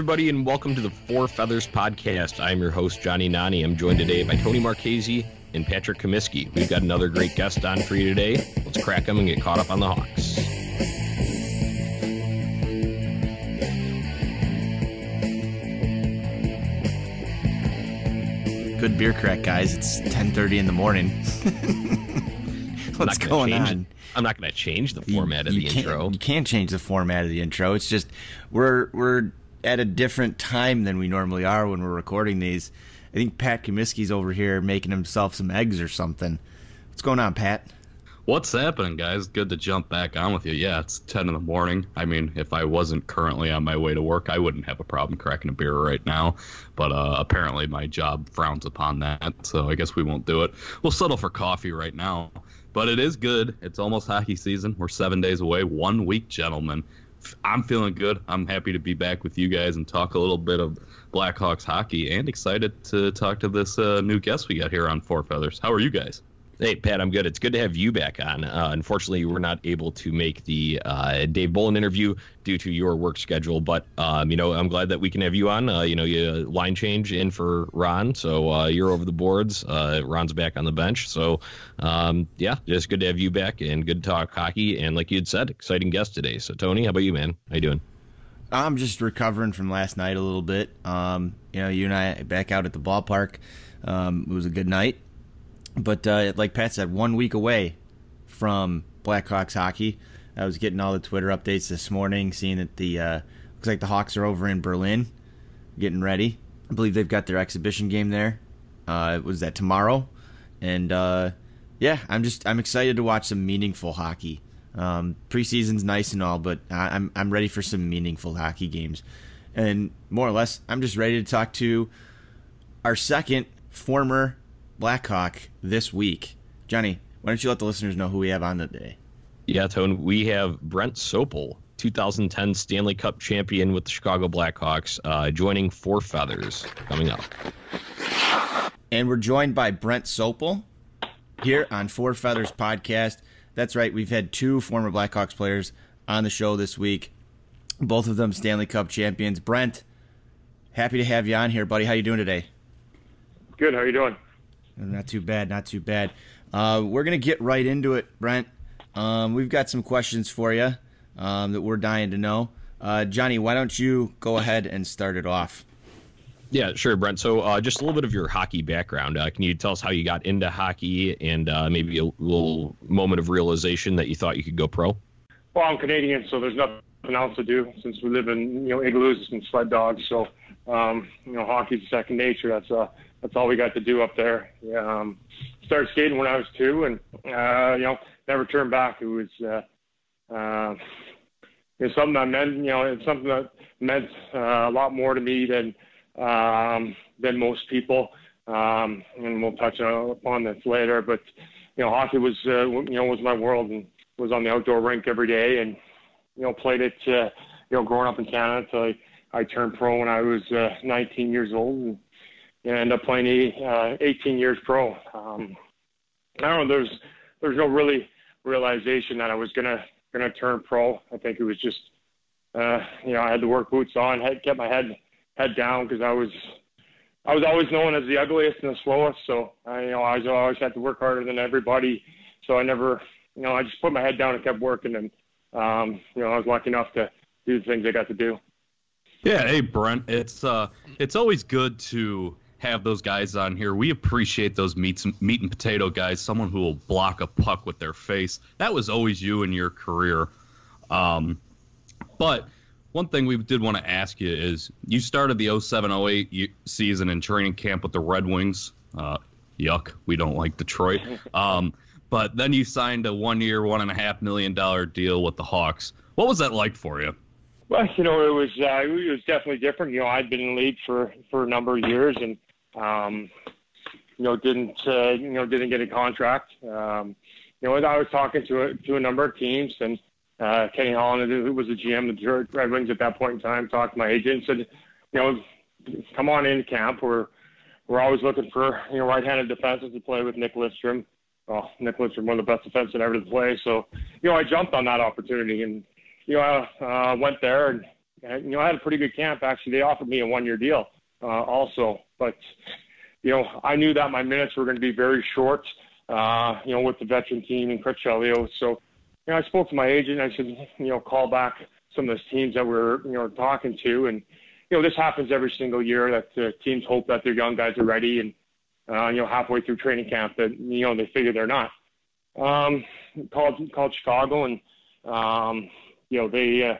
everybody, and welcome to the Four Feathers Podcast. I'm your host, Johnny Nani. I'm joined today by Tony Marchese and Patrick Comiskey. We've got another great guest on for you today. Let's crack them and get caught up on the Hawks. Good beer crack, guys. It's 10:30 in the morning. What's going on? I'm not going to change the format of you the intro. You can't change the format of the intro. It's just we're we're at a different time than we normally are when we're recording these. I think Pat Comiskey's over here making himself some eggs or something. What's going on, Pat? What's happening, guys? Good to jump back on with you. Yeah, it's 10 in the morning. I mean, if I wasn't currently on my way to work, I wouldn't have a problem cracking a beer right now. But uh, apparently, my job frowns upon that, so I guess we won't do it. We'll settle for coffee right now. But it is good. It's almost hockey season. We're seven days away. One week, gentlemen. I'm feeling good. I'm happy to be back with you guys and talk a little bit of Blackhawks hockey and excited to talk to this uh, new guest we got here on Four Feathers. How are you guys? Hey, Pat, I'm good. It's good to have you back on. Uh, unfortunately, we're not able to make the uh, Dave Bolland interview due to your work schedule, but um, you know I'm glad that we can have you on. Uh, you know, you line change in for Ron, so uh, you're over the boards. Uh, Ron's back on the bench, so um, yeah, just good to have you back and good talk hockey. And like you had said, exciting guest today. So Tony, how about you, man? How you doing? I'm just recovering from last night a little bit. Um, you know, you and I back out at the ballpark. Um, it was a good night. But uh, like Pat said, one week away from Blackhawks hockey. I was getting all the Twitter updates this morning, seeing that the uh, looks like the Hawks are over in Berlin, getting ready. I believe they've got their exhibition game there. Uh, was that tomorrow? And uh, yeah, I'm just I'm excited to watch some meaningful hockey. Um, preseason's nice and all, but I, I'm I'm ready for some meaningful hockey games. And more or less, I'm just ready to talk to our second former Blackhawk this week. Johnny, why don't you let the listeners know who we have on today? Yeah, Tone, we have Brent Sopel, 2010 Stanley Cup champion with the Chicago Blackhawks, uh, joining Four Feathers coming up. And we're joined by Brent Sopel here on Four Feathers Podcast. That's right, we've had two former Blackhawks players on the show this week, both of them Stanley Cup champions. Brent, happy to have you on here, buddy. How you doing today? Good. How you doing? Not too bad. Not too bad. Uh, we're gonna get right into it, Brent. Um, we've got some questions for you um, that we're dying to know. Uh, Johnny, why don't you go ahead and start it off? Yeah, sure, Brent. So, uh, just a little bit of your hockey background. Uh, can you tell us how you got into hockey and uh, maybe a little moment of realization that you thought you could go pro? Well, I'm Canadian, so there's nothing else to do since we live in you know igloos and sled dogs. So, um, you know, hockey's second nature. That's uh, that's all we got to do up there. Um, started skating when I was two, and uh, you know, never turned back. It was uh, uh, it's something that meant, you know, it's something that meant uh, a lot more to me than um, than most people. Um, and we'll touch upon this later. But you know, hockey was uh, you know was my world, and was on the outdoor rink every day, and you know, played it. Uh, you know, growing up in Canada, so I, I turned pro when I was uh, 19 years old. And, and end up playing uh, 18 years pro. Um, I don't know. There's there's no really realization that I was gonna gonna turn pro. I think it was just uh, you know I had the work boots on, had kept my head head down because I was I was always known as the ugliest and the slowest. So I you know I was I always had to work harder than everybody. So I never you know I just put my head down and kept working, and um, you know I was lucky enough to do the things I got to do. Yeah, hey Brent, it's uh it's always good to have those guys on here. We appreciate those meats, meat and potato guys. Someone who will block a puck with their face. That was always you in your career. Um, but one thing we did want to ask you is you started the 0708 season in training camp with the Red Wings. Uh, yuck, we don't like Detroit. Um, but then you signed a one-year, one and a half million dollar deal with the Hawks. What was that like for you? Well, you know, it was uh, it was definitely different. You know, I'd been in the league for for a number of years, and um, you know, didn't uh, you know didn't get a contract. Um, you know, I was talking to a, to a number of teams, and uh, Kenny Holland, who was the GM of the Red Wings at that point in time, talked to my agent and said, you know, come on in camp. We're we're always looking for you know right-handed defenses to play with Nick Lidstrom. Well, Nick Lidstrom, one of the best defensemen ever to play. So, you know, I jumped on that opportunity, and you know, I uh, went there and and, you know, I had a pretty good camp. Actually, they offered me a one-year deal uh, also, but you know, I knew that my minutes were going to be very short. Uh, you know, with the veteran team and Chris Chelios. So, you know, I spoke to my agent. I said, you know, call back some of those teams that we're, you know, talking to, and you know, this happens every single year that uh, teams hope that their young guys are ready, and uh, you know, halfway through training camp that you know they figure they're not. Um, called called Chicago, and um, you know, they. Uh,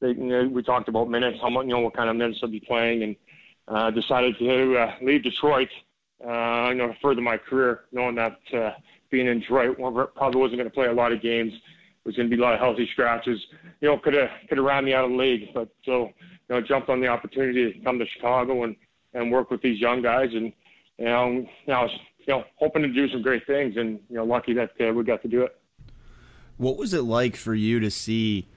they, you know, we talked about minutes, how much, you know, what kind of minutes I'll be playing, and uh, decided to uh, leave Detroit, uh, you know, further my career, knowing that uh, being in Detroit probably wasn't going to play a lot of games. It was going to be a lot of healthy scratches. You know, could have could have ran me out of the league, but so you know, jumped on the opportunity to come to Chicago and and work with these young guys, and you know, I was, you know, hoping to do some great things, and you know, lucky that uh, we got to do it. What was it like for you to see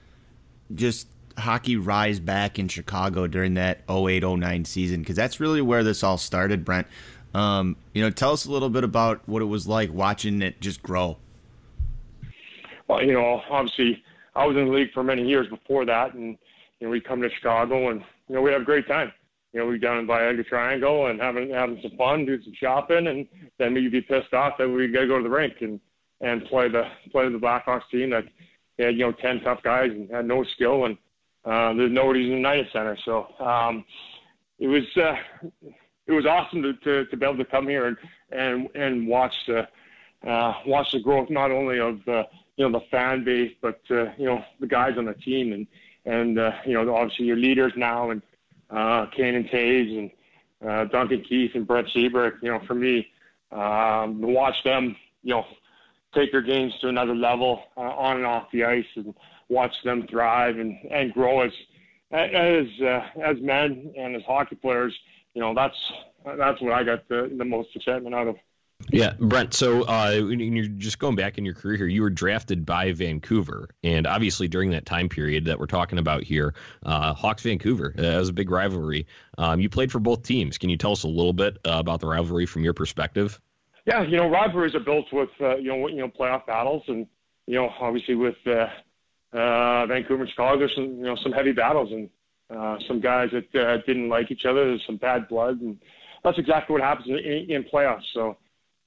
just hockey rise back in Chicago during that 0809 season because that's really where this all started, Brent. Um, you know, tell us a little bit about what it was like watching it just grow. Well, you know, obviously I was in the league for many years before that, and you know, we come to Chicago and you know we have a great time. You know, we down in Viagra Triangle and having having some fun, do some shopping, and then we'd be pissed off that we got to go to the rink and and play the play the Blackhawks team that had you know ten tough guys and had no skill and uh, there's nobody's in the United Center. So um, it was uh, it was awesome to, to, to be able to come here and and and watch the uh, watch the growth not only of the you know the fan base but uh, you know the guys on the team and and uh, you know obviously your leaders now and uh, Kane and Toews and uh, Duncan Keith and Brent Seabrook. You know for me um, to watch them you know take their games to another level uh, on and off the ice and watch them thrive and, and grow as as uh, as men and as hockey players. You know, that's that's what I got the, the most excitement out of. Yeah, Brent. So uh, you're just going back in your career here. You were drafted by Vancouver, and obviously during that time period that we're talking about here, uh, Hawks Vancouver uh, was a big rivalry. Um, you played for both teams. Can you tell us a little bit uh, about the rivalry from your perspective? Yeah, you know, rivalries are built with uh, you know you know playoff battles, and you know obviously with uh, Vancouver and Chicago, some you know some heavy battles and uh, some guys that uh, didn't like each other. There's some bad blood, and that's exactly what happens in, in, in playoffs. So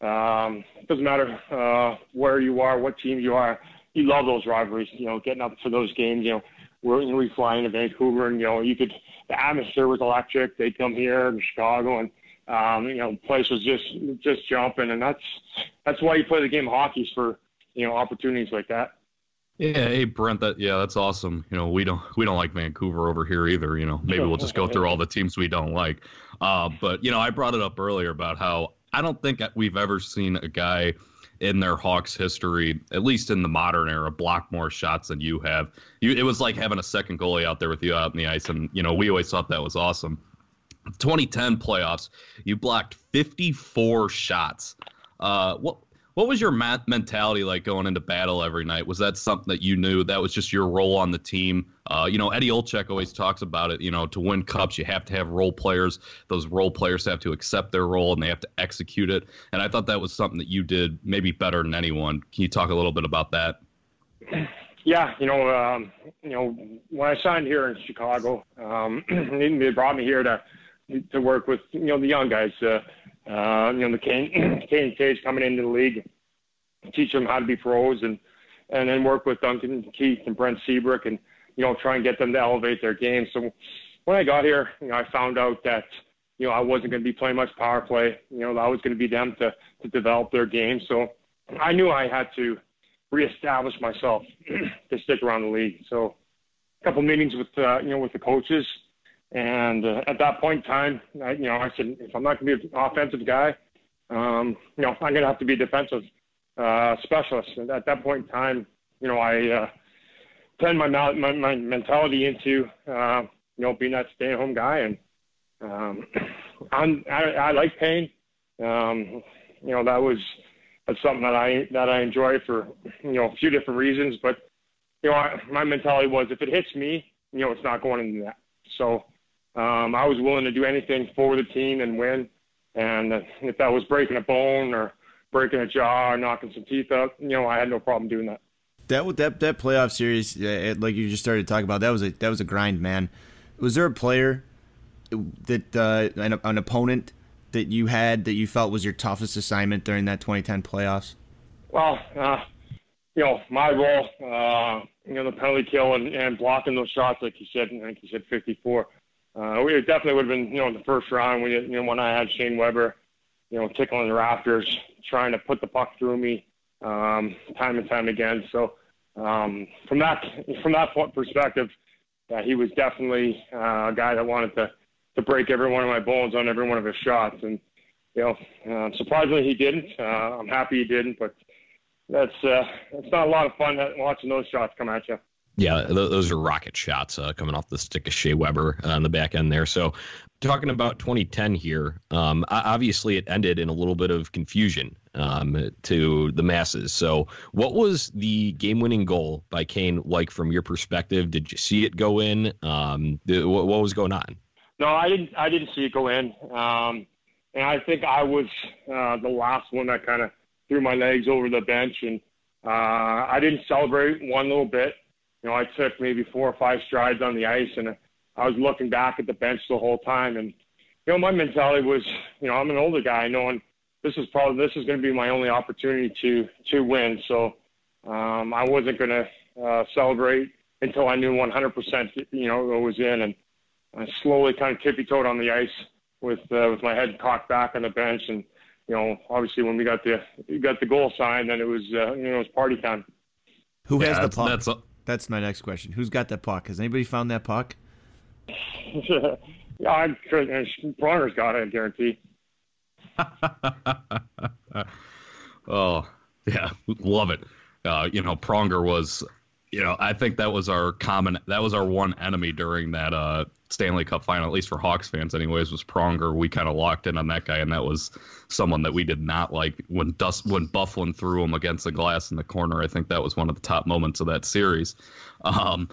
um, it doesn't matter uh, where you are, what team you are. You love those rivalries. You know, getting up for those games. You know, we're you know, we fly into Vancouver, and you know you could the atmosphere was electric. They'd come here in Chicago, and um, you know, place was just just jumping, and that's that's why you play the game of hockey for you know opportunities like that. Yeah, hey Brent, that yeah, that's awesome. You know, we don't we don't like Vancouver over here either. You know, maybe we'll just go through all the teams we don't like. Uh, but you know, I brought it up earlier about how I don't think we've ever seen a guy in their Hawks history, at least in the modern era, block more shots than you have. You, it was like having a second goalie out there with you out in the ice, and you know, we always thought that was awesome. 2010 playoffs, you blocked 54 shots. Uh, what what was your mentality like going into battle every night? Was that something that you knew that was just your role on the team? Uh, you know, Eddie Olczyk always talks about it. You know, to win cups, you have to have role players. Those role players have to accept their role and they have to execute it. And I thought that was something that you did maybe better than anyone. Can you talk a little bit about that? Yeah, you know, um, you know, when I signed here in Chicago, um, they brought me here to to work with you know the young guys. Uh, uh, you know, the Kane, Kane Cage coming into the league, teach them how to be pros and, and then work with Duncan Keith and Brent Seabrook and, you know, try and get them to elevate their game. So when I got here, you know, I found out that, you know, I wasn't going to be playing much power play. You know, I was going to be them to, to develop their game. So I knew I had to reestablish myself to stick around the league. So a couple meetings with, uh, you know, with the coaches, and uh, at that point in time, I, you know, I said, if I'm not going to be an offensive guy, um, you know, I'm going to have to be a defensive uh, specialist. And at that point in time, you know, I uh, turned my, my, my mentality into, uh, you know, being that stay-at-home guy. And um, I'm, I, I like pain. Um, you know, that was that's something that I that I enjoy for you know a few different reasons. But you know, I, my mentality was if it hits me, you know, it's not going into that. So um, I was willing to do anything for the team and win. And if that was breaking a bone or breaking a jaw or knocking some teeth out, you know, I had no problem doing that. That that that playoff series, like you just started to talk about, that was a that was a grind, man. Was there a player that uh, an, an opponent that you had that you felt was your toughest assignment during that 2010 playoffs? Well, uh, you know, my role, uh, you know, the penalty kill and, and blocking those shots, like you said, I think you said 54. Uh, we definitely would have been, you know, in the first round when you, know when I had Shea Weber, you know, tickling the rafters, trying to put the puck through me, um, time and time again. So um, from that from that point perspective, uh, he was definitely uh, a guy that wanted to to break every one of my bones on every one of his shots, and you know, uh, surprisingly he didn't. Uh, I'm happy he didn't, but that's uh, it's not a lot of fun watching those shots come at you. Yeah, those are rocket shots uh, coming off the stick of Shea Weber on the back end there. So, talking about 2010 here, um, obviously it ended in a little bit of confusion um, to the masses. So, what was the game-winning goal by Kane like from your perspective? Did you see it go in? Um, what, what, was going on? No, I didn't. I didn't see it go in, um, and I think I was uh, the last one that kind of threw my legs over the bench, and uh, I didn't celebrate one little bit. You know, I took maybe four or five strides on the ice, and I was looking back at the bench the whole time. And you know, my mentality was, you know, I'm an older guy, knowing this is probably this is going to be my only opportunity to to win. So um, I wasn't going to uh, celebrate until I knew 100%, you know, it was in, and I slowly kind of tippy toed on the ice with uh, with my head cocked back on the bench, and you know, obviously when we got the we got the goal sign, then it was uh, you know it was party time. Who yeah, has the puck? That's, a- that's my next question. Who's got that puck? Has anybody found that puck? yeah, I'm sure Pronger's got it. I guarantee. oh yeah, love it. Uh, you know, Pronger was you know, I think that was our common, that was our one enemy during that uh, Stanley Cup final, at least for Hawks fans, anyways, was Pronger. We kind of locked in on that guy, and that was someone that we did not like when Dustin Byfuglien threw him against the glass in the corner. I think that was one of the top moments of that series. Um,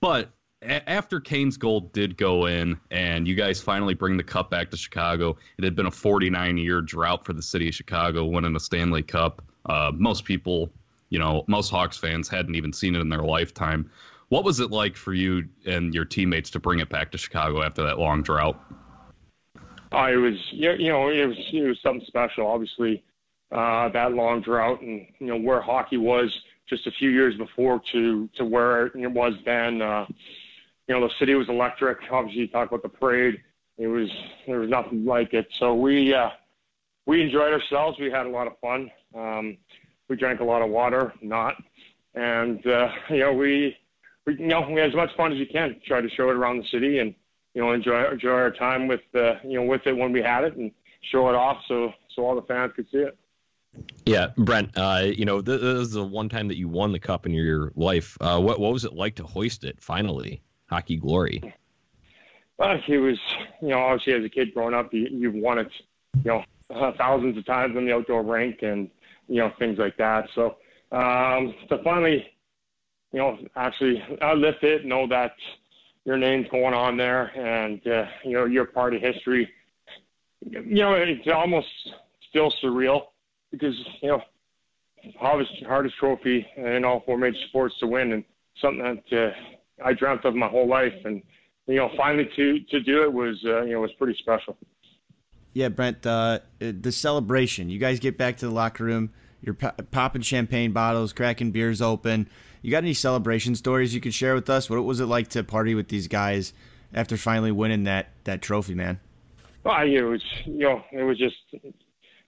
but after Kane's goal did go in, and you guys finally bring the cup back to Chicago, it had been a 49 year drought for the city of Chicago, winning a Stanley Cup. Uh, most people you know, most Hawks fans hadn't even seen it in their lifetime. What was it like for you and your teammates to bring it back to Chicago after that long drought? Oh, it was you know it was it was something special. Obviously, uh, that long drought and you know where hockey was just a few years before to to where it was then. Uh, you know the city was electric. Obviously, you talk about the parade. It was there was nothing like it. So we uh, we enjoyed ourselves. We had a lot of fun. Um, we drank a lot of water, not, and uh, you know we, we you know we had as much fun as you can. Try to show it around the city and you know enjoy enjoy our time with uh, you know with it when we had it and show it off so so all the fans could see it. Yeah, Brent. Uh, you know, this, this is the one time that you won the cup in your life. Uh, what what was it like to hoist it finally? Hockey glory. Well, it was you know obviously as a kid growing up, you, you've won it you know uh, thousands of times in the outdoor rink and you know, things like that. So um, to finally, you know, actually I lift it, know that your name's going on there, and uh, you know you're part of history. You know, it's almost still surreal because you know hardest hardest trophy in all four major sports to win, and something that uh, I dreamt of my whole life, and you know finally to to do it was uh, you know was pretty special. Yeah, Brent, uh, the celebration. You guys get back to the locker room. You're popping champagne bottles, cracking beers open. You got any celebration stories you could share with us? What was it like to party with these guys after finally winning that that trophy, man? Well, it was you know it was just it,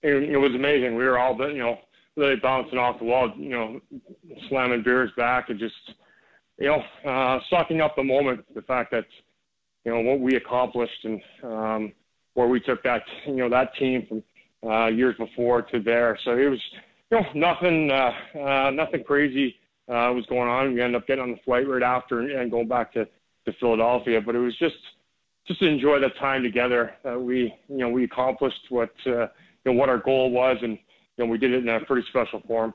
it was amazing. We were all you know really bouncing off the wall, you know, slamming beers back and just you know uh, sucking up the moment. The fact that you know what we accomplished and um, where we took that you know that team from uh, years before to there. So it was you know, nothing, uh, uh, nothing crazy uh, was going on. We ended up getting on the flight right after and, and going back to, to Philadelphia. But it was just, just to enjoy that time together. Uh, we, you know, we accomplished what, uh, you know, what our goal was, and you know, we did it in a pretty special form.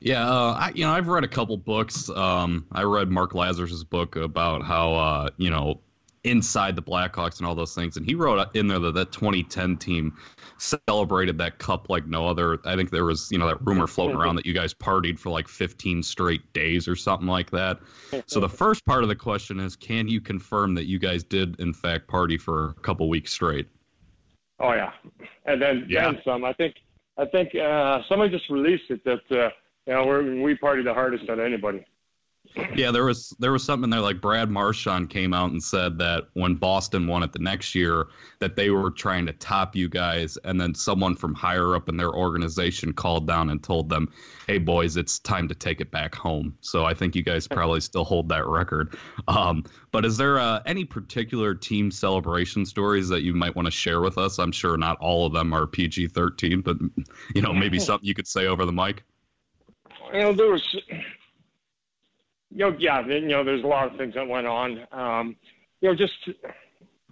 Yeah, uh, I, you know, I've read a couple books. Um, I read Mark Lazerus's book about how, uh, you know, inside the Blackhawks and all those things. And he wrote in there that that 2010 team celebrated that cup like no other. I think there was, you know, that rumor floating around that you guys partied for like 15 straight days or something like that. So the first part of the question is, can you confirm that you guys did in fact party for a couple weeks straight? Oh yeah, and then yeah. then some. I think I think uh, somebody just released it that uh, you know we we partied the hardest out of anybody. Yeah, there was there was something there like Brad Marchand came out and said that when Boston won it the next year that they were trying to top you guys and then someone from higher up in their organization called down and told them, "Hey boys, it's time to take it back home." So I think you guys probably still hold that record. Um, but is there uh, any particular team celebration stories that you might want to share with us? I'm sure not all of them are PG-13, but you know maybe something you could say over the mic. You know, there was you know, yeah, you know, there's a lot of things that went on. Um, you know, just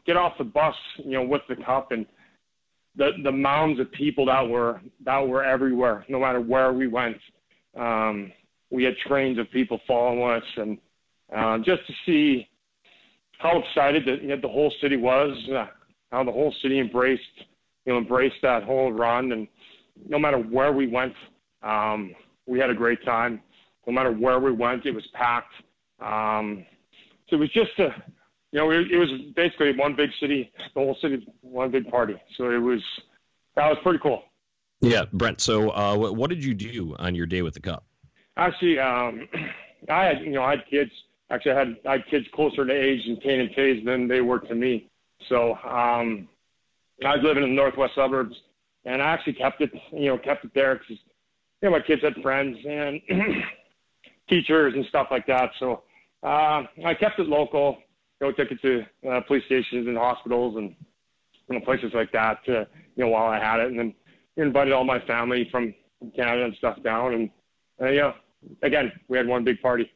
get off the bus, you know, with the cup and the the mounds of people that were that were everywhere, no matter where we went. Um, we had trains of people following us, and uh, just to see how excited that you know, the whole city was, uh, how the whole city embraced, you know, embraced that whole run, and no matter where we went, um, we had a great time no matter where we went, it was packed. Um, so it was just a, you know, it, it was basically one big city, the whole city, one big party. So it was, that was pretty cool. Yeah, Brent. So, uh, what, what did you do on your day with the cup? Actually, um, I had, you know, I had kids. Actually, I had, I had kids closer to age in Kane and Toews than they were to me. So, um, I was living in the northwest suburbs, and I actually kept it, you know, kept it there because, you know, my kids had friends, and teachers and stuff like that. So uh, I kept it local. You know, took it to uh, police stations and hospitals and you know, places like that. To, you know, while I had it, and then invited all my family from Canada and stuff down. And uh, yeah, again, we had one big party.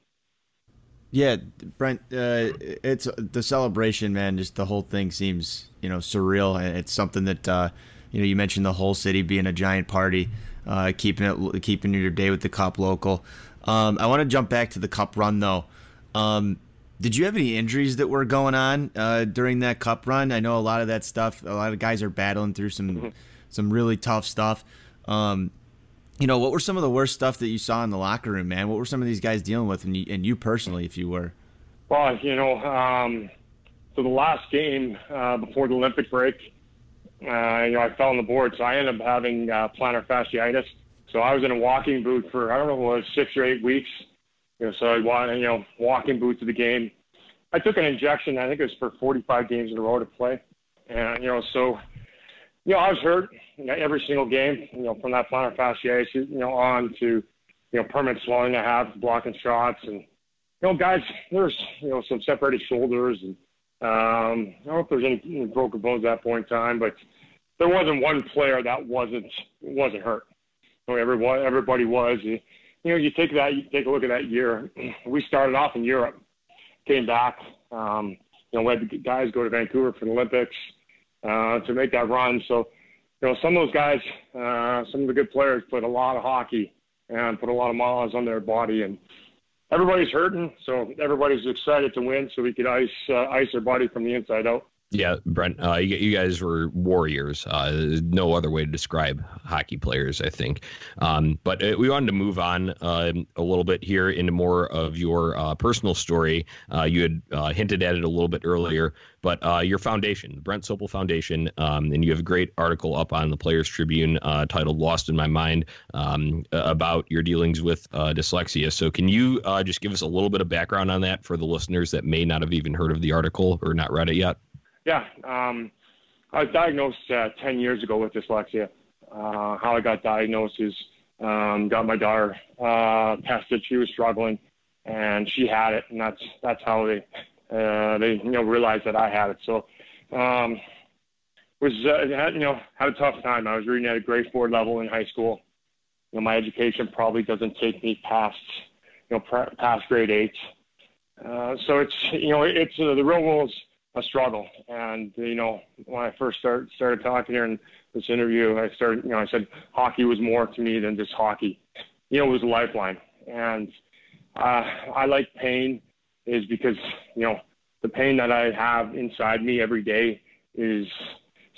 Yeah, Brent, uh, it's the celebration, man. Just the whole thing seems, you know, surreal, and it's something that, uh, you know, you mentioned the whole city being a giant party, uh, keeping it, keeping your day with the cop local. Um, I want to jump back to the cup run though. Um, did you have any injuries that were going on uh, during that cup run? I know a lot of that stuff. A lot of guys are battling through some mm-hmm. some really tough stuff. Um, you know, what were some of the worst stuff that you saw in the locker room, man? What were some of these guys dealing with, and you, and you personally, if you were? Well, you know, um, so the last game uh, before the Olympic break, uh, you know, I fell on the board, so I ended up having uh, plantar fasciitis. So I was in a walking boot for I don't know what six or eight weeks. You know, so I want you know walking boot to the game. I took an injection. I think it was for 45 games in a row to play, and you know so you know I was hurt you know, every single game. You know from that plantar fasciitis you know on to you know permanent swelling I have blocking shots and you know guys there's you know some separated shoulders and um, I don't know if there's any broken bones at that point in time, but there wasn't one player that wasn't wasn't hurt know, everyone, everybody was. You, you know, you take that, you take a look at that year. We started off in Europe, came back. Um, you know, we had the guys go to Vancouver for the Olympics uh, to make that run. So, you know, some of those guys, uh, some of the good players, put a lot of hockey and put a lot of miles on their body, and everybody's hurting. So everybody's excited to win, so we could ice uh, ice their body from the inside out. Yeah, Brent, uh, you, you, guys were warriors. Uh, no other way to describe hockey players, I think. Um, but uh, we wanted to move on uh, a little bit here into more of your uh, personal story. Uh, you had hinted at it a little bit earlier, but your foundation, the Brent Sopel Foundation, um, and you have a great article up on the Players Tribune titled "Lost in My Mind" um, about your dealings with dyslexia. So, can you just give us a little bit of background on that for the listeners that may not have even heard of the article or not read it yet? Yeah, um, I was diagnosed uh, 10 years ago with dyslexia. Uh, how I got diagnosed is um, got my daughter uh, tested. She was struggling, and she had it, and that's that's how they uh, they you know realized that I had it. So um, was uh, had, you know had a tough time. I was reading at a grade four level in high school. You know, my education probably doesn't take me past you know past grade eight. Uh, so it's you know it's uh, the real world a struggle. And you know, when I first start, started talking here in this interview, I started, you know, I said hockey was more to me than just hockey. You know, it was a lifeline. And uh, I like pain is because you know the pain that I have inside me every day is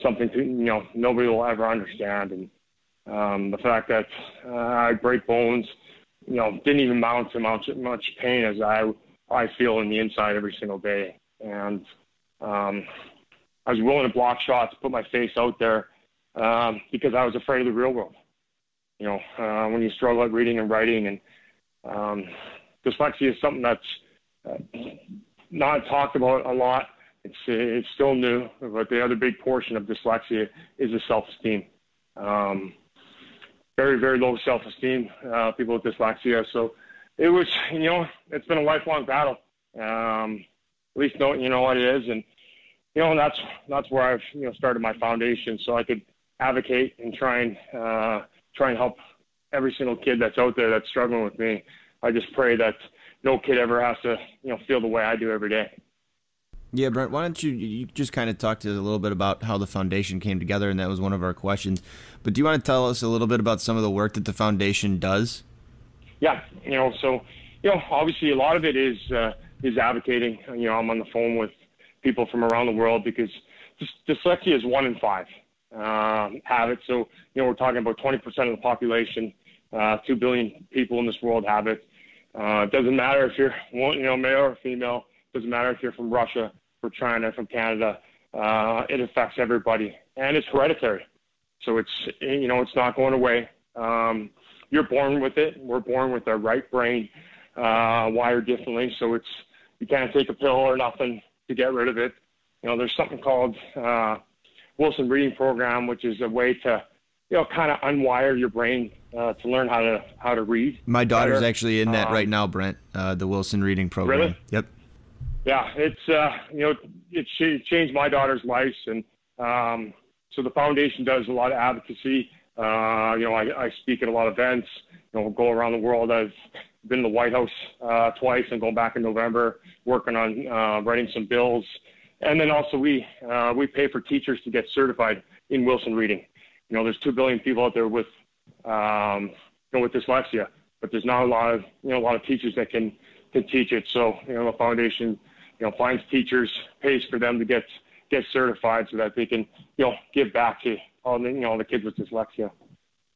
something to, you know nobody will ever understand, and um, the fact that uh, I break bones, you know, didn't even mount to much much pain as I I feel in the inside every single day, and um, I was willing to block shots, put my face out there um, because I was afraid of the real world. You know, uh, when you struggle at reading and writing, and um, dyslexia is something that's uh, not talked about a lot. It's it's still new, but the other big portion of dyslexia is the self-esteem. Um, very very low self-esteem. Uh, people with dyslexia. So it was you know it's been a lifelong battle. Um, at least know you know what it is, and you know that's that's where I've you know started my foundation so I could advocate and try and uh, try and help every single kid that's out there that's struggling with me. I just pray that no kid ever has to you know feel the way I do every day. Yeah, Brent, why don't you you just kind of talk to us a little bit about how the foundation came together, and that was one of our questions. But do you want to tell us a little bit about some of the work that the foundation does? Yeah, you know, so you know, obviously a lot of it is uh, is advocating. You know, I'm on the phone with people from around the world because dyslexia is one in five um, have it. So you know, we're talking about 20% of the population. Uh, Two billion people in this world have it. Uh, it doesn't matter if you're you know male or female. It doesn't matter if you're from Russia, from China, from Canada. Uh, it affects everybody, and it's hereditary. So it's you know it's not going away. Um, you're born with it. We're born with our right brain uh, wired differently, so it's you can't take a pill or nothing to get rid of it. You know, there's something called uh, Wilson Reading Program, which is a way to you know kind of unwire your brain uh, to learn how to how to read. My daughter's better. actually in that um, right now, Brent. Uh, the Wilson Reading Program. Really? Yep. Yeah, it's uh, you know it changed my daughter's life, and um, so the foundation does a lot of advocacy. Uh, you know, I, I speak at a lot of events. You know, go around the world. I've been in the White House uh, twice and going back in November, working on uh, writing some bills. And then also we uh, we pay for teachers to get certified in Wilson reading. You know, there's two billion people out there with um, you know with dyslexia, but there's not a lot of you know a lot of teachers that can can teach it. So you know the foundation you know finds teachers, pays for them to get get certified so that they can you know give back to all the you know the kids with dyslexia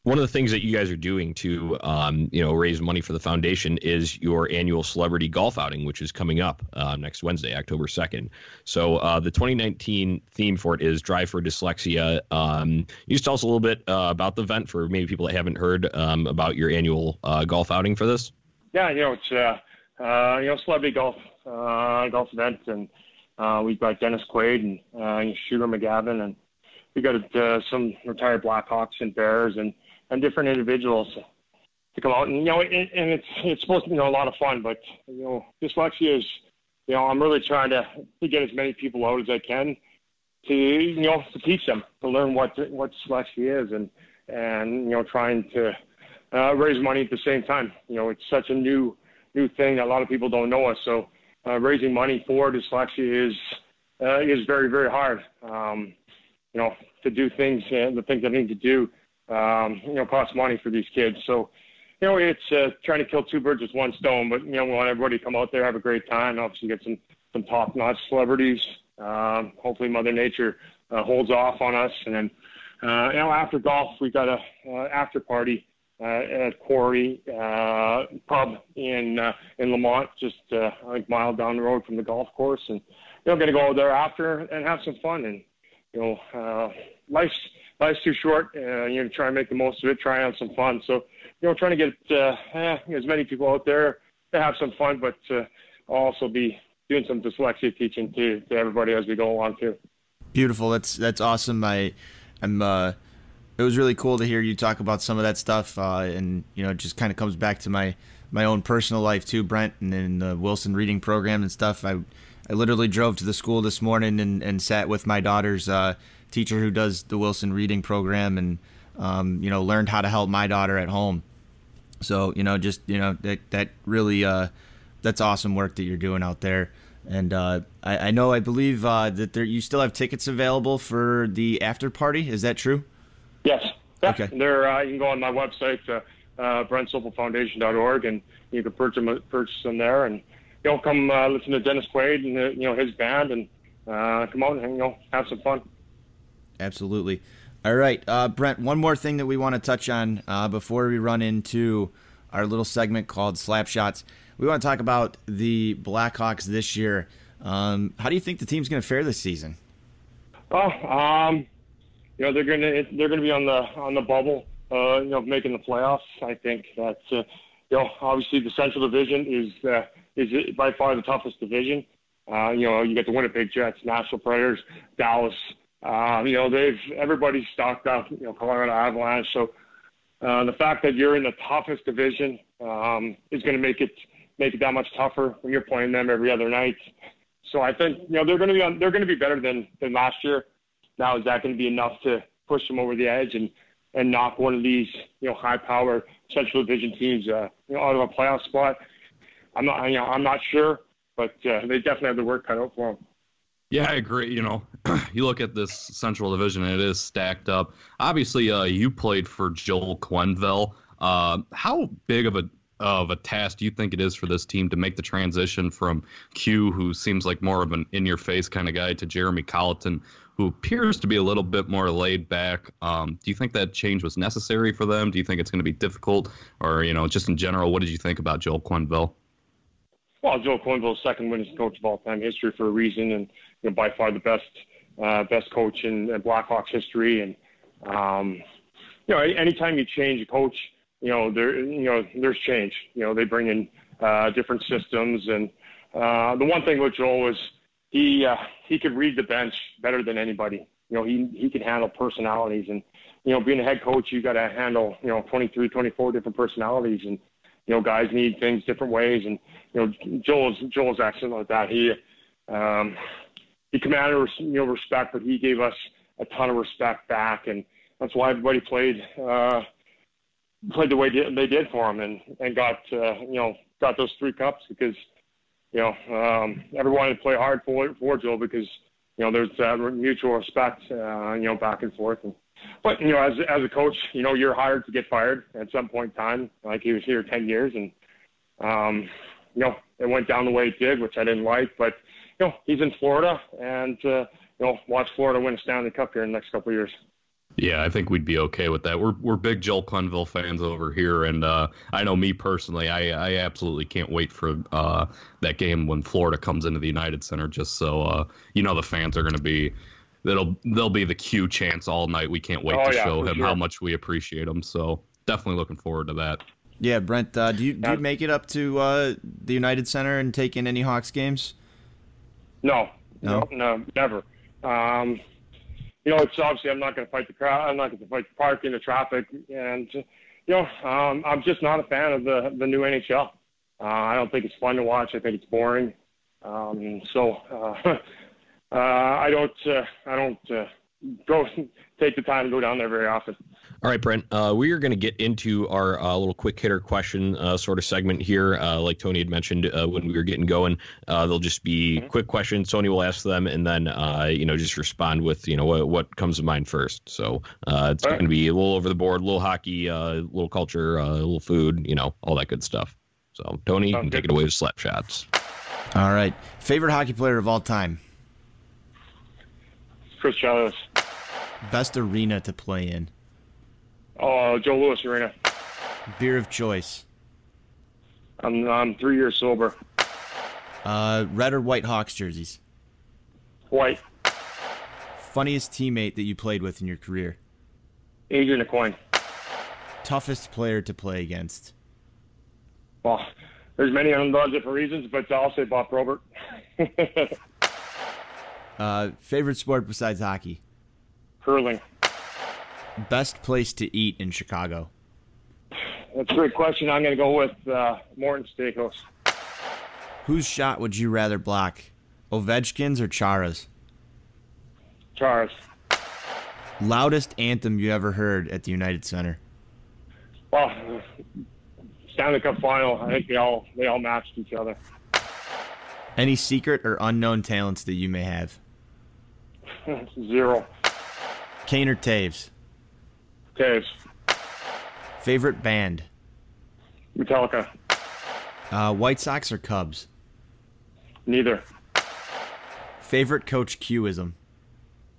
one of the things that you guys are doing to um, you know raise money for the foundation is your annual celebrity golf outing which is coming up uh, next wednesday october 2nd so uh, the 2019 theme for it is drive for dyslexia. Um, you just tell us a little bit uh, about the event for maybe people that haven't heard um, about your annual uh, golf outing for this. Yeah you know it's uh, uh, you know celebrity golf golf event and we've got dennis quaid and shooter mcgavin and we got some retired blackhawks and bears and and different individuals to come out. And you know and, and it's it's supposed to be you know, a lot of fun but you know dyslexia is you know I'm really trying to, to get as many people out as I can to you know to teach them to learn what what dyslexia is and and you know trying to uh, raise money at the same time. You know it's such a new new thing that a lot of people don't know us. So uh, raising money for dyslexia is uh, is very very hard. Um, you know to do things and the things I need to do um, you know, costs money for these kids. So, you know, it's uh, trying to kill two birds with one stone. But you know, we want everybody to come out there, have a great time, obviously get some some top-notch celebrities. Um, hopefully, Mother Nature uh, holds off on us, and then uh, you know, after golf, we got a uh, after party uh, at Quarry uh, Pub in uh, in Lemont, just uh, like mile down the road from the golf course, and you know, to go there after and have some fun. And you know, uh, life's life's too short. Uh, you know, try and make the most of it. Try and have some fun. So, you know, trying to get uh, eh, as many people out there to have some fun, but uh, also be doing some dyslexia teaching to, to everybody as we go along too. Beautiful. That's that's awesome. I, I'm. Uh, it was really cool to hear you talk about some of that stuff, uh, and you know, it just kind of comes back to my my own personal life too, Brent, and then the Wilson reading program and stuff. I I literally drove to the school this morning and, and sat with my daughter's uh, teacher who does the Wilson reading program and um, you know learned how to help my daughter at home. So you know just you know that that really uh, that's awesome work that you're doing out there. And uh, I, I, know I believe uh, that there you still have tickets available for the after party. Is that true? Yes. Yeah. Okay. There uh, you can go on my website uh, uh, and you can purchase them, purchase them there and you know, come uh, listen to Dennis Quaid and uh, you know his band, and uh, come out and you know have some fun. Absolutely. All right, uh, Brent. One more thing that we want to touch on uh, before we run into our little segment called Slap Shots. We want to talk about the Blackhawks this year. Um, how do you think the team's going to fare this season? Well, um, you know they're gonna they're gonna be on the on the bubble. Uh, you know, making the playoffs. I think that uh, you know obviously the Central Division is uh, is by far the toughest division. Uh, you know, you get the Winnipeg Jets, Nashville Predators, Dallas. Um, you know, they've everybody's stocked up. You know, Colorado Avalanche. So uh, the fact that you're in the toughest division um, is going to make it make it that much tougher when you're playing them every other night. So I think you know they're going to be on, they're going to be better than than last year. Now is that going to be enough to push them over the edge and and knock one of these you know high power Central Division teams uh, you know out of a playoff spot? I'm not you know I'm not sure, but uh, they definitely have the work cut out for them. Yeah, I agree. You know, you look at this Central Division, it is stacked up. Obviously, uh, you played for Joel Quenneville. Uh, how big of a of a task do you think it is for this team to make the transition from Q, who seems like more of an in your face kind of guy, to Jeremy Colliton, who appears to be a little bit more laid back? Um, do you think that change was necessary for them? Do you think it's going to be difficult, or you know, just in general, what did you think about Joel Quenneville? Well, Joel Quenneville's second winningest coach of all time history for a reason, and you know, by far the best uh, best coach in, in Blackhawks history. And um, you know, anytime you change a coach you know, there, you know, there's change. You know, they bring in uh, different systems, and uh, the one thing with Joel is he uh, he could read the bench better than anybody. You know, he he could handle personalities, and you know, being a head coach, you got to handle you know 23, 24 different personalities, and you know, guys need things different ways, and you know, Joel's Joel's excellent like that. He um, he commanded you know respect, but he gave us a ton of respect back, and that's why everybody played. Uh, played the way they did for him and and got uh, you know got those three cups because you know um, everyone had to play hard for for Joe because you know there's that mutual respect uh, you know back and forth and but you know as as a coach you know you're hired to get fired at some point in time like he was here 10 years and um, you know it went down the way it did which I didn't like but you know he's in Florida and uh, you know watch Florida win a Stanley Cup here in the next couple of years. Yeah, I think we'd be okay with that. We're we're big Joel Quenneville fans over here, and uh, I know me personally, I, I absolutely can't wait for uh, that game when Florida comes into the United Center. Just so uh, you know, the fans are going to be that'll they'll be the Q chants all night. We can't wait oh, to yeah, show him sure. how much we appreciate him. So definitely looking forward to that. Yeah, Brent, uh, do you do you make it up to uh, the United Center and take in any Hawks games? No, No? no, no never. Um, you know, it's obviously I'm not going to fight the crowd. I'm not going to fight the parking, the traffic, and you know, um, I'm just not a fan of the the new NHL. Uh, I don't think it's fun to watch. I think it's boring. Um, so uh, uh, I don't uh, I don't uh, go take the time to go down there very often. All right, Brent. Uh, we are going to get into our uh, little quick hitter question uh, sort of segment here. Uh, like Tony had mentioned uh, when we were getting going, uh, they'll just be quick questions. Tony will ask them, and then you know just respond with you know what, what comes to mind first. So it's All right. going to be a little over the board, a little hockey, a little culture, a little food, you know, all that good stuff. So Tony, you Sounds can take it away with slap shots. All right. Favorite hockey player of all time? Chris Chavez, Best arena to play in? oh Joe Louis Arena. Beer of choice? I'm I'm three years sober. Uh, red or white Hawks jerseys? White, Funniest teammate that you played with in your career? Adrian Aucoin. Toughest player to play against? Well, there's many of different reasons, but I'll say Bob Probert. Uh, favorite sport besides hockey? Curling. Best place to eat in Chicago? That's a great question. I'm going to go with uh, Morton Steakhouse. Whose shot would you rather block? Ovechkin's or Chara's? Chara's. Loudest anthem you ever heard at the United Center? Well, Stanley Cup final. I think they all they all matched each other. Any secret or unknown talents that you may have? Zero. Kane or Toews? Toews. Favorite band? Metallica. Uh, White Sox or Cubs? Neither. Favorite Coach Qism?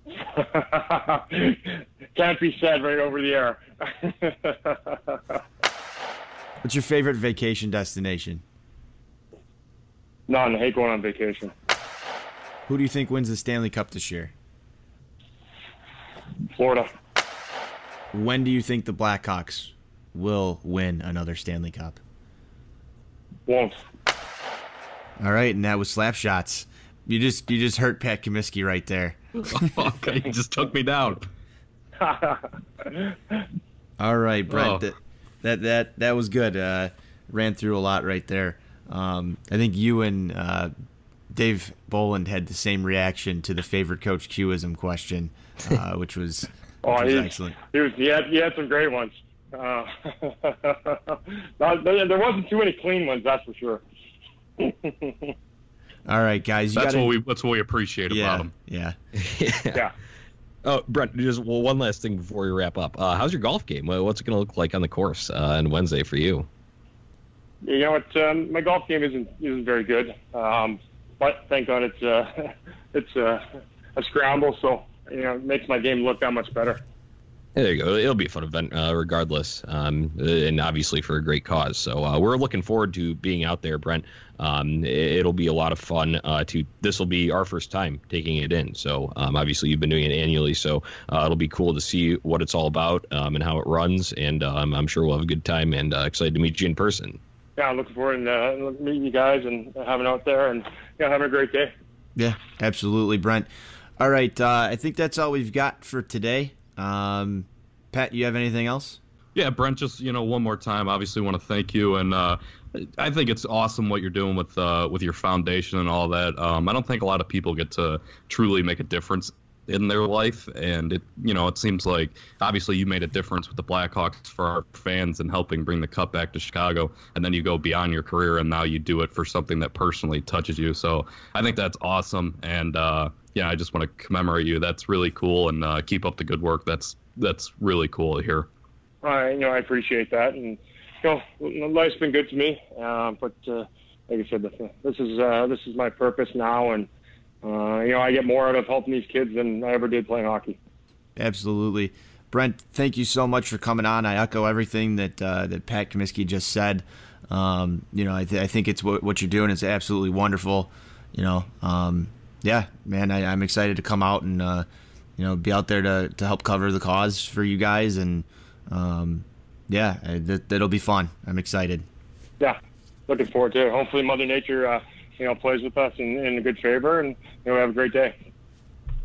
Can't be said right over the air. What's your favorite vacation destination? None. I hate going on vacation. Who do you think wins the Stanley Cup this year? Florida. When do you think the Blackhawks will win another Stanley Cup? Won't. All right, and that was slap shots. You just you just hurt Pat Comiskey right there. okay, you just took me down. All right, Brent. Oh. That, that that that was good. Uh, ran through a lot right there. Um, I think you and uh, Dave Bolland had the same reaction to the favorite coach Qism question, uh, which was, Oh, which was he's- excellent. He was. He had. He had some great ones. Uh, not- there there wasn't too many clean ones, that's for sure. All right, guys. You That's gotta, what we that's what we appreciate yeah, about him. yeah. Yeah. Oh, Brent, just well, one last thing before we wrap up. Uh, how's your golf game? What's it going to look like on the course uh, on Wednesday for you? You know what? Um, my golf game isn't isn't very good, um, but thank God it's uh, it's uh, a scramble, so you know it makes my game look that much better. There you go. It'll be a fun event, uh, regardless, um, and obviously for a great cause. So uh, we're looking forward to being out there, Brent. Um, it, will be a lot of fun. Uh, to this will be our first time taking it in. So um, obviously you've been doing it annually, so uh, it'll be cool to see what it's all about um, and how it runs. And um, I'm sure we'll have a good time and uh, excited to meet you in person. Yeah, I'm looking forward to uh, meeting you guys and having out there and yeah, having a great day. Yeah, absolutely, Brent. All right, uh, I think that's all we've got for today. Um, Pat, you have anything else? Yeah, Brent, just you know, one more time, obviously want to thank you, and uh, I think it's awesome what you're doing with uh, with your foundation and all that. Um, I don't think a lot of people get to truly make a difference in their life, and it you know, it seems like obviously you made a difference with the Blackhawks for our fans and helping bring the cup back to Chicago, and then you go beyond your career, and now you do it for something that personally touches you. So I think that's awesome, and uh, yeah, I just want to commemorate you. That's really cool, and uh, keep up the good work. That's that's really cool to hear. I you know I appreciate that, and you know life's been good to me. Uh, but uh, like I said, this, is uh, this is my purpose now, and uh, you know I get more out of helping these kids than I ever did playing hockey. Absolutely. Brent, thank you so much for coming on. I echo everything that uh, that Pat Comiskey just said. Um, you know, I, th- I think it's what, what you're doing is absolutely wonderful. You know, um, yeah, man, I, I'm excited to come out and uh, you know be out there to, to help cover the cause for you guys, and um, yeah, that, that'll be fun. I'm excited. Yeah, looking forward to it. Hopefully, Mother Nature uh, you know plays with us in, in a good favor, and you know we have a great day.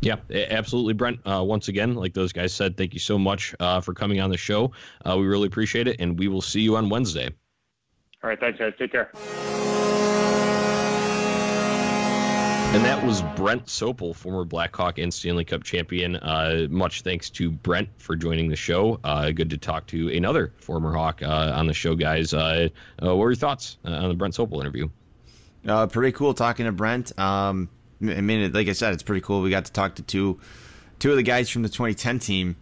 Yeah, absolutely, Brent. Uh, once again, like those guys said, thank you so much uh, for coming on the show. Uh, we really appreciate it, and we will see you on Wednesday. All right, thanks guys. Take care. And that was Brent Sopel, former Blackhawk and Stanley Cup champion. Uh, much thanks to Brent for joining the show. Uh, good to talk to another former Hawk uh, on the show, guys. Uh, uh, what were your thoughts uh, on the Brent Sopel interview? Uh, pretty cool talking to Brent. Um, I mean, like I said, it's pretty cool. We got to talk to two, two of the guys from the 2010 team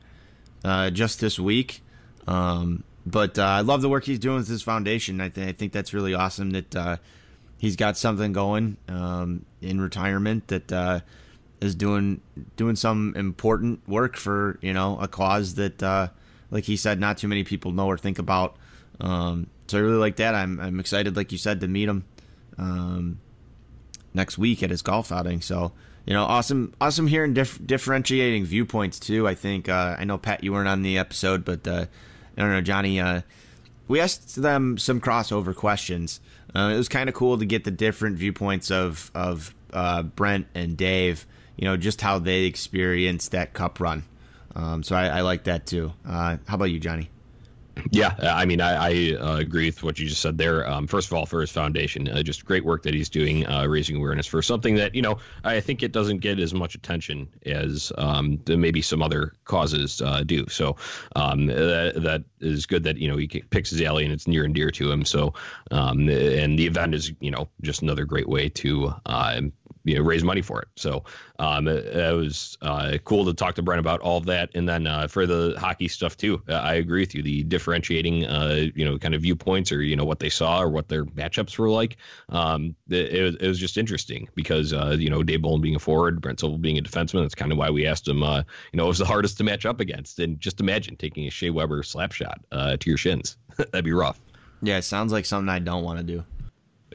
uh, just this week. Um, but uh, I love the work he's doing with his foundation. I, th- I think that's really awesome that uh, he's got something going um, in retirement that uh, is doing doing some important work for you know a cause that, uh, like he said, not too many people know or think about. Um, so I really like that. I'm I'm excited, like you said, to meet him um, next week at his golf outing. So you know, awesome, awesome hearing dif- differentiating viewpoints too. I think uh, I know Pat, you weren't on the episode, but uh, I don't know, Johnny. Uh, we asked them some crossover questions. Uh, it was kind of cool to get the different viewpoints of of uh, Brent and Dave. You know, just how they experienced that cup run. Um, so I, I like that too. Uh, how about you, Johnny? Yeah, I mean, I, I uh, agree with what you just said there. Um, first of all, for his foundation, uh, just great work that he's doing, uh, raising awareness for something that you know I think it doesn't get as much attention as um, maybe some other causes uh, do. So um, that, that is good that you know he picks his alley and it's near and dear to him. So um, and the event is you know just another great way to uh, you know raise money for it. So um, it, it was uh, cool to talk to Brent about all of that, and then uh, for the hockey stuff too. I agree with you. The differentiating, uh, you know, kind of viewpoints or you know what they saw or what their matchups were like. Um, it, it, was, it was just interesting because uh, you know Dave Bolland being a forward, Brent Sopel being a defenseman. That's kind of why we asked him. Uh, you know, it was the hardest to match up against, and just imagine taking a Shea Weber slap shot uh, to your shins. That'd be rough. Yeah, it sounds like something I don't want to do.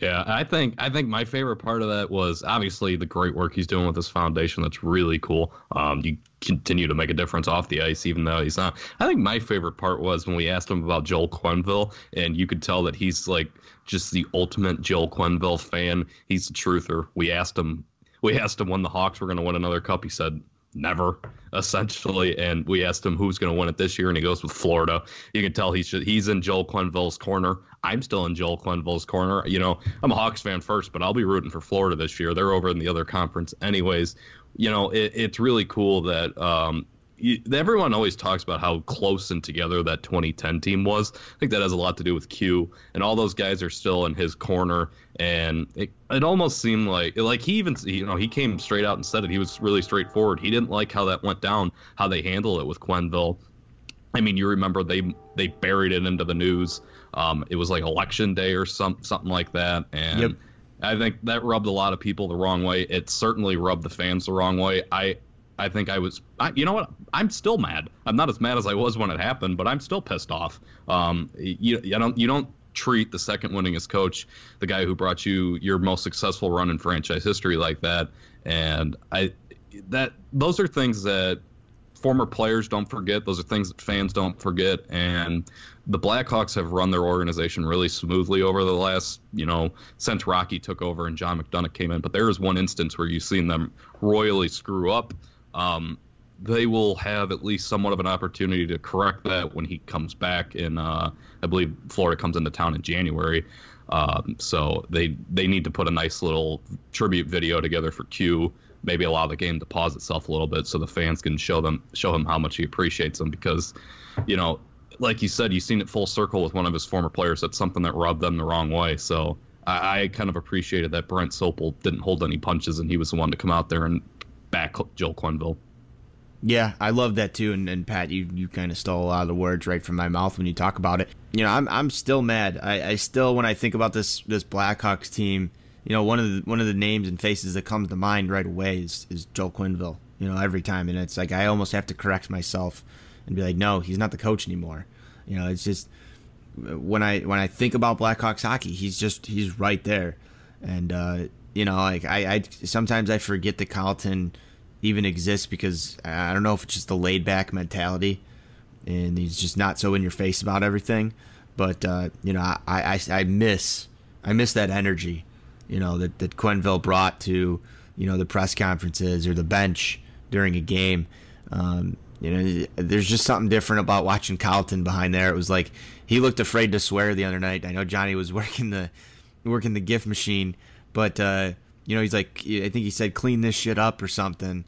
Yeah, I think I think my favorite part of that was obviously the great work he's doing with this foundation. That's really cool. Um, you continue to make a difference off the ice, even though he's not. I think my favorite part was when we asked him about Joel Quenneville, and you could tell that he's like just the ultimate Joel Quenneville fan. He's the truther. We asked him. We asked him when the Hawks were going to win another cup. He said never essentially. And we asked him who's going to win it this year and he goes with florida. You can tell he's he's in joel Quenneville's corner. I'm still in joel Quenneville's corner. You know i'm a hawks fan first but i'll be rooting for florida this year. They're over in the other conference anyways. You know it, it's really cool that um, you, everyone always talks about how close and together that 2010 team was. I think that has a lot to do with Q, and all those guys are still in his corner. And it, it almost seemed like like he even you know he came straight out and said it. He was really straightforward. He didn't like how that went down, how they handled it with Quenneville. I mean, you remember they they buried it into the news. Um, it was like election day or some something like that, and. Yep. I think that rubbed a lot of people the wrong way. It certainly rubbed the fans the wrong way. I I think I was, I, you know what? I'm still mad. I'm not as mad as I was when it happened, but I'm still pissed off. Um, you, you don't, you don't treat the second winningest coach, the guy who brought you your most successful run in franchise history, like that. And I, that those are things that former players don't forget. Those are things that fans don't forget. And the Blackhawks have run their organization really smoothly over the last, you know, since Rocky took over and John McDonough came in. But there is one instance where you've seen them royally screw up um, they will have at least somewhat of an opportunity to correct that when he comes back. In uh, I believe Florida comes into town in January, um, so they they need to put a nice little tribute video together for Q. Maybe allow the game to pause itself a little bit so the fans can show them show him how much he appreciates them because, you know, like you said, you've seen it full circle with one of his former players. That's something that rubbed them the wrong way. So I, I kind of appreciated that Brent Sopel didn't hold any punches and he was the one to come out there and back Joel Quenneville. Yeah, I love that too. And, and Pat, you, you kind of stole a lot of the words right from my mouth when you talk about it. You know, I'm I'm still mad. I, I still when I think about this this Blackhawks team, you know, one of the one of the names and faces that comes to mind right away is, is Joel Quenneville. You know, every time, and it's like I almost have to correct myself and be like, no, he's not the coach anymore. You know, it's just when I when I think about Blackhawks hockey, he's just he's right there, and uh, you know, like I, I sometimes I forget that Colliton even exists because I don't know if it's just the laid back mentality, and he's just not so in your face about everything. But uh, you know, I, I I miss I miss that energy, you know, that that Quenneville brought to you know the press conferences or the bench during a game. Um, you know, there's just something different about watching Colliton behind there. It was like he looked afraid to swear the other night. I know Johnny was working the working the gift machine but uh, you know, he's like, I think he said, "Clean this shit up" or something.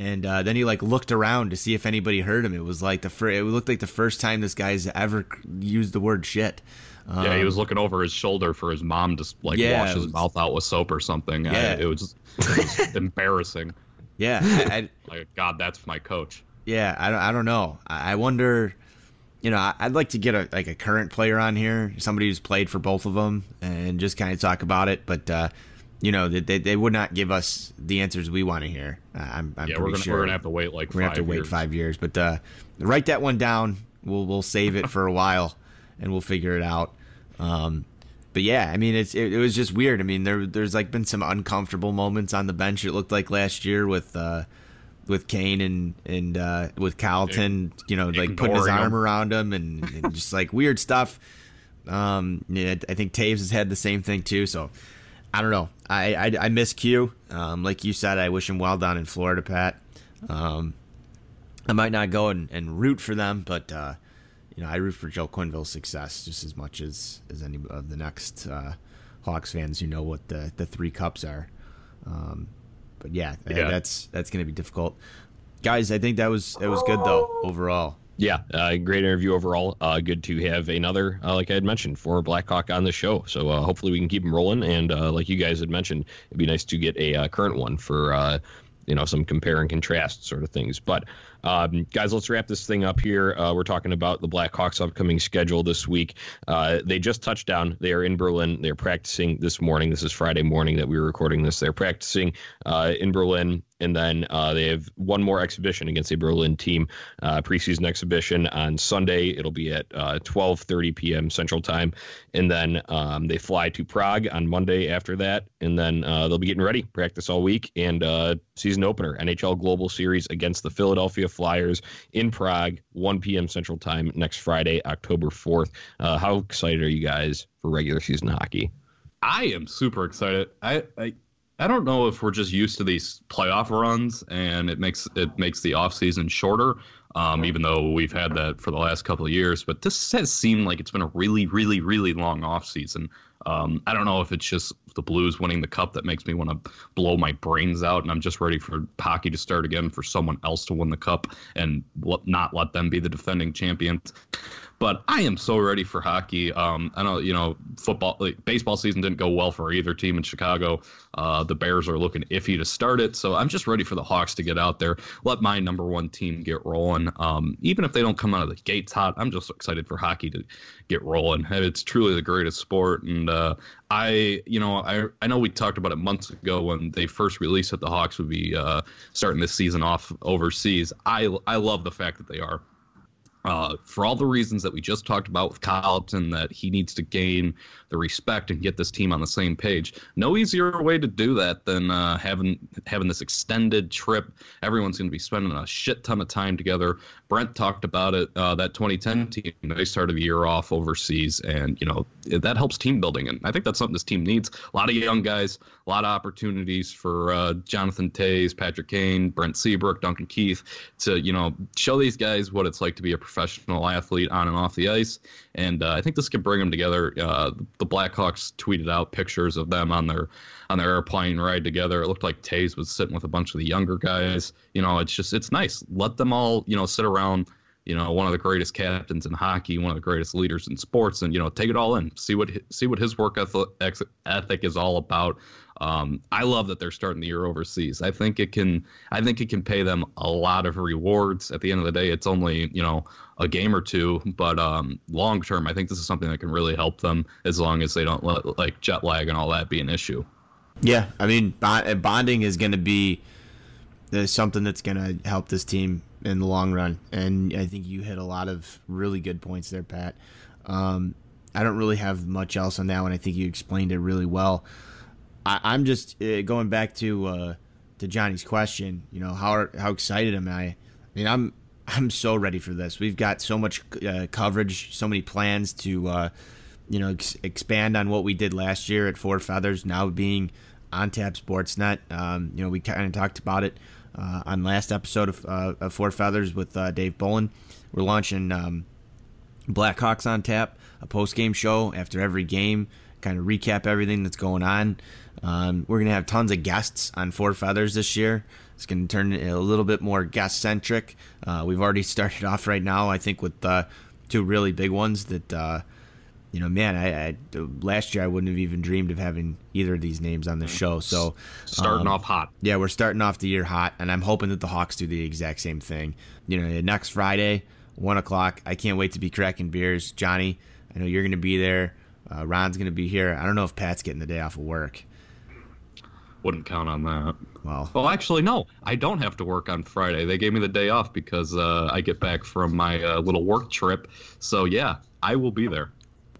And uh, then he like looked around to see if anybody heard him. It was like the it looked like the first time this guy's ever used the word shit. Um, yeah, he was looking over his shoulder for his mom to like yeah, wash his was, mouth out with soap or something. Yeah, I, it was, it was embarrassing. Yeah, I, I, like God, that's my coach. Yeah, I don't, I don't know. I wonder. You know, I'd like to get a like a current player on here, somebody who's played for both of them, and just kind of talk about it. But uh, you know, they, they would not give us the answers we want to hear. Uh, I'm, I'm yeah, we're gonna, sure. we're gonna have to wait like we're gonna have to years. wait five years. But uh, write that one down. We'll we'll save it for a while, and we'll figure it out. Um, but yeah, I mean, it's it, it, was just weird. I mean, there there's like been some uncomfortable moments on the bench. It looked like last year with uh, with Kane and and uh, with Colliton, you know, like putting his arm him. around him and, and just like weird stuff. Um, yeah, I think Toews has had the same thing too. So I don't know. I I, I miss Q. Um, like you said, I wish him well down in Florida, Pat. Um, I might not go and, and root for them, but uh, you know I root for Joe Quenneville's success just as much as as any of the next uh, Hawks fans who know what the the three cups are. Um, but yeah, yeah, that's that's going to be difficult, guys. I think that was it was good though overall. Yeah, uh, great interview overall. Uh, good to have another, uh, like I had mentioned, for Blackhawk on the show. So uh, hopefully we can keep him rolling. And uh, like you guys had mentioned, it'd be nice to get a uh, current one for you know some compare and contrast sort of things. But um, guys, let's wrap this thing up here. Uh, we're talking about the Blackhawks' upcoming schedule this week. Uh, they just touched down. They are in Berlin. They're practicing this morning. This is Friday morning that we were recording this. They're practicing uh, in Berlin and then uh, they have one more exhibition against a Berlin team, uh, preseason exhibition on Sunday. It'll be at 12:30 uh, p.m. Central Time, and then um, they fly to Prague on Monday after that, and then uh, they'll be getting ready, practice all week, and uh, season opener NHL Global Series against the Philadelphia Flyers in Prague, 1 p.m. Central Time next Friday, October 4th. how excited are you guys for regular season hockey? I am super excited. I, I I don't know if we're just used to these playoff runs and it makes it makes the offseason shorter, um, even though we've had that for the last couple of years. But this has seemed like it's been a really, really, really long offseason. Um, I don't know if it's just the Blues winning the cup that makes me want to blow my brains out, and I'm just ready for hockey to start again for someone else to win the cup and not let them be the defending champions. But I am so ready for hockey. Um, I know you know football, like, baseball season didn't go well for either team in Chicago. Uh, the Bears are looking iffy to start it, so I'm just ready for the Hawks to get out there, let my number one team get rolling. Um, even if they don't come out of the gates hot, I'm just excited for hockey to get rolling. It's truly the greatest sport, and uh, I, you know, I I know we talked about it months ago when they first released that the Hawks would be uh, starting this season off overseas. I I love the fact that they are. Uh, for all the reasons that we just talked about with Colliton, that he needs to gain the respect and get this team on the same page. No easier way to do that than uh, having having this extended trip. Everyone's going to be spending a shit ton of time together. Brent talked about it. Uh, that 2010 team they started the year off overseas, and you know that helps team building, and I think that's something this team needs. A lot of young guys, a lot of opportunities for uh, Jonathan Toews, Patrick Kane, Brent Seabrook, Duncan Keith to you know show these guys what it's like to be a professional athlete on and off the ice. And uh, I think this could bring them together. Uh, the Blackhawks tweeted out pictures of them on their on their airplane ride together. It looked like Toews was sitting with a bunch of the younger guys. You know, it's just it's nice. Let them all you know sit around. You know, one of the greatest captains in hockey, one of the greatest leaders in sports, and you know, take it all in. See what see what his work ethic is all about. Um, I love that they're starting the year overseas. I think it can I think it can pay them a lot of rewards. At the end of the day, it's only you know a game or two, but um, long term, I think this is something that can really help them as long as they don't let like jet lag and all that be an issue. Yeah, I mean bonding is going to be uh, something that's going to help this team in the long run, and I think you hit a lot of really good points there, Pat. Um, I don't really have much else on that one. I think you explained it really well. I, am just uh, going back to uh, to Johnny's question. You know how how excited am I? I mean, I'm I'm so ready for this. We've got so much uh, coverage, so many plans to uh, you know ex- expand on what we did last year at Four Feathers. Now being on Tap Sportsnet, um, you know we kind of talked about it uh, on last episode of, uh, of Four Feathers with Dave Bolland. We're launching um, Blackhawks on Tap, a post game show after every game, kind of recap everything that's going on. Um, we're going to have tons of guests on Four Feathers this year. It's going to turn a little bit more guest centric. Uh, we've already started off right now, I think, with uh, two really big ones that, uh, you know, man, I, I, last year I wouldn't have even dreamed of having either of these names on the show. So starting um, off hot. Yeah, we're starting off the year hot, and I'm hoping that the Hawks do the exact same thing. You know, next Friday, one o'clock. I can't wait to be cracking beers, Johnny. I know you're going to be there. Uh, Ron's going to be here. I don't know if Pat's getting the day off of work. Wouldn't count on that. Well, well, actually, no. I don't have to work on Friday. They gave me the day off because uh, I get back from my uh, little work trip. So yeah, I will be there.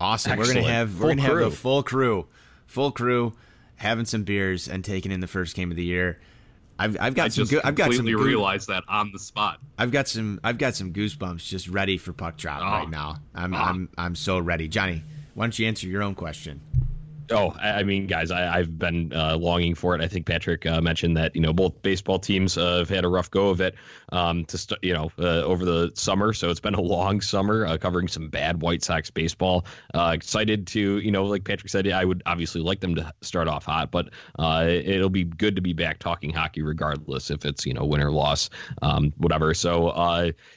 Awesome. Excellent. We're gonna have full we're gonna crew. have the full crew, full crew, having some beers and taking in the first game of the year. I've, I've got I some. Go- I've got some. Completely realized that on the spot. I've got some. I've got some goosebumps just ready for puck drop oh. right now. I'm. Oh. I'm. I'm so ready, Johnny. Why don't you answer your own question? Oh, I mean, guys, I, have been uh, longing for it. I think Patrick uh, mentioned that you know both baseball teams uh, have had a rough go of it um, to st- you know uh, over the summer. So it's been a long summer uh, covering some bad White Sox baseball. Uh, excited to you know, like Patrick said, I would obviously like them to start off hot, but it'll be good to be back talking hockey regardless if it's you know win or loss, um, whatever. So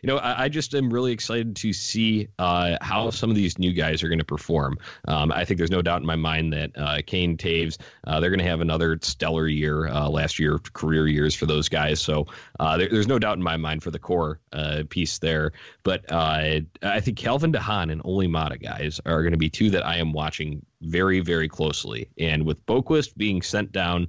you know, I, I, just am really excited to see how some of these new guys are going to perform. Um, I think there's no doubt in my mind that that uh, Kane Toews, uh, they're going to have another stellar year, uh, last year, career years for those guys. So uh, there, there's no doubt in my mind for the core uh, piece there. But uh, I think Calvin DeHaan and Olli Maatta guys are going to be two that I am watching very, very closely. And with Boqvist being sent down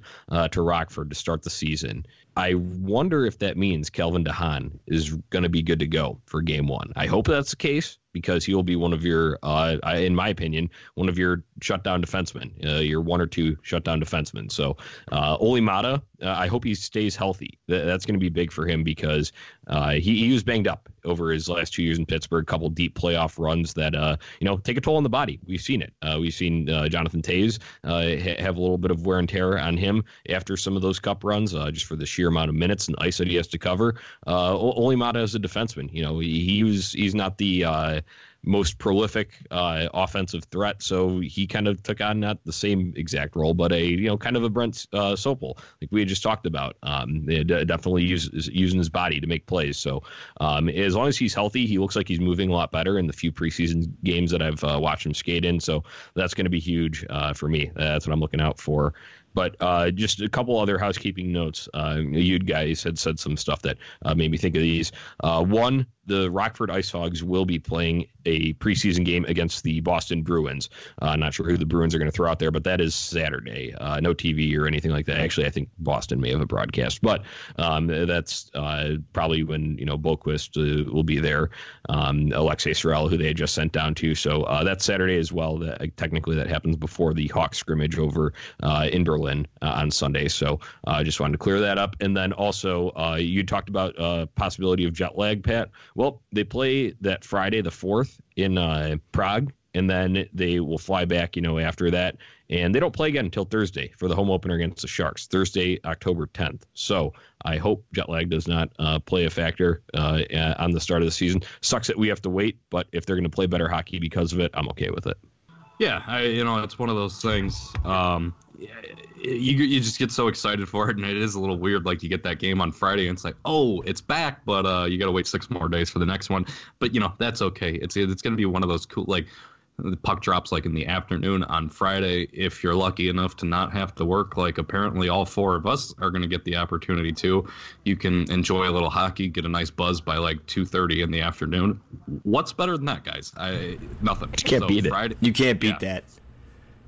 to Rockford to start the season, I wonder if that means Calvin DeHaan is going to be good to go for game one. I hope that's the case because he will be one of your, uh, in my opinion, one of your shutdown defensemen, uh, your one or two shutdown defensemen. So, uh, Olli Maatta, uh, I hope he stays healthy. Th- that's going to be big for him because uh, he, he was banged up over his last two years in Pittsburgh. A couple deep playoff runs that uh, you know take a toll on the body. We've seen it. Uh, we've seen Jonathan uh, ha- have a little bit of wear and tear on him after some of those cup runs, just for the sheer amount of minutes and ice that he has to cover. Olli Maatta as a defenseman, you know, he, he was he's not the most prolific uh, offensive threat. So he kind of took on not the same exact role, but a you know kind of a Brent uh, Sopel, like we had just talked about. Um, definitely use, using his body to make plays. So um, as long as he's healthy, he looks like he's moving a lot better in the few preseason games that I've uh, watched him skate in. So that's going to be huge uh, for me. That's what I'm looking out for. But uh, just a couple other housekeeping notes. Uh, you guys had said some stuff that uh, made me think of these. Uh, one, the Rockford Ice Hogs will be playing a preseason game against the Boston Bruins. Uh, not sure who the Bruins are going to throw out there, but that is Saturday. Uh, no TV or anything like that. Actually, I think Boston may have a broadcast, but um, that's uh, probably when you know Boqvist uh, will be there. Um, Alexei Sorel, who they had just sent down to, so uh, that's Saturday as well. That, technically, that happens before the Hawks scrimmage over in Berlin on Sunday. So I just wanted to clear that up, and then also you talked about possibility of jet lag, Pat. Well, they play that Friday the fourth in uh, Prague, and then they will fly back. You know, after that, and they don't play again until Thursday for the home opener against the Sharks, Thursday, October 10th. So I hope jet lag does not uh, play a factor uh, on the start of the season. Sucks that we have to wait, but if they're going to play better hockey because of it, I'm okay with it. Yeah, I, you know, it's one of those things. Um, you you just get so excited for it, and it is a little weird. Like you get that game on Friday, and it's like, oh, it's back, but uh, you got to wait six more days for the next one. But you know that's okay. It's it's going to be one of those cool like the puck drops like in the afternoon on Friday. If you're lucky enough to not have to work, like apparently all four of us are going to get the opportunity to, you can enjoy a little hockey, get a nice buzz by like 2:30 in the afternoon. What's better than that, guys? I nothing. You can't so beat Friday, it. You can't beat yeah. that.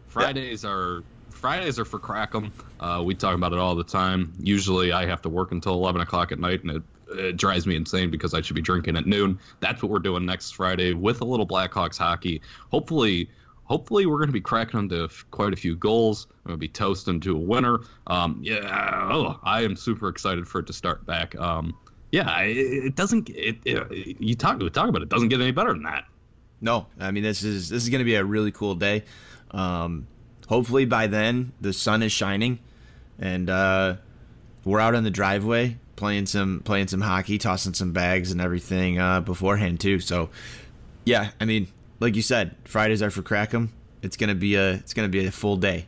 Fridays are Fridays are for Crackem. Uh, we talk about it all the time. Usually, I have to work until 11 o'clock at night, and it, it drives me insane because I should be drinking at noon. That's what we're doing next Friday with a little Blackhawks hockey. Hopefully, hopefully we're going to be cracking them to quite a few goals. We're going to be toasting to a winner. Um, yeah, oh, I am super excited for it to start back. Um, yeah, it, it doesn't. It, it, you talk we talk about it. Doesn't get any better than that. No, I mean this is this is going to be a really cool day. Um, hopefully by then the sun is shining and uh, we're out on the driveway playing some playing some hockey, tossing some bags and everything uh, beforehand too. So yeah, I mean, like you said, Fridays are for Crackem. It's gonna be a it's gonna be a full day,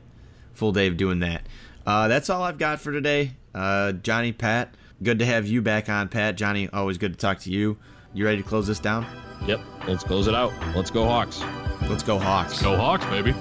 full day of doing that. Uh, that's all I've got for today. Uh, Johnny, Pat, good to have you back on, Pat. Johnny, always good to talk to you. You ready to close this down? Yep, let's close it out. Let's go Hawks. Let's go Hawks. Go Hawks, baby.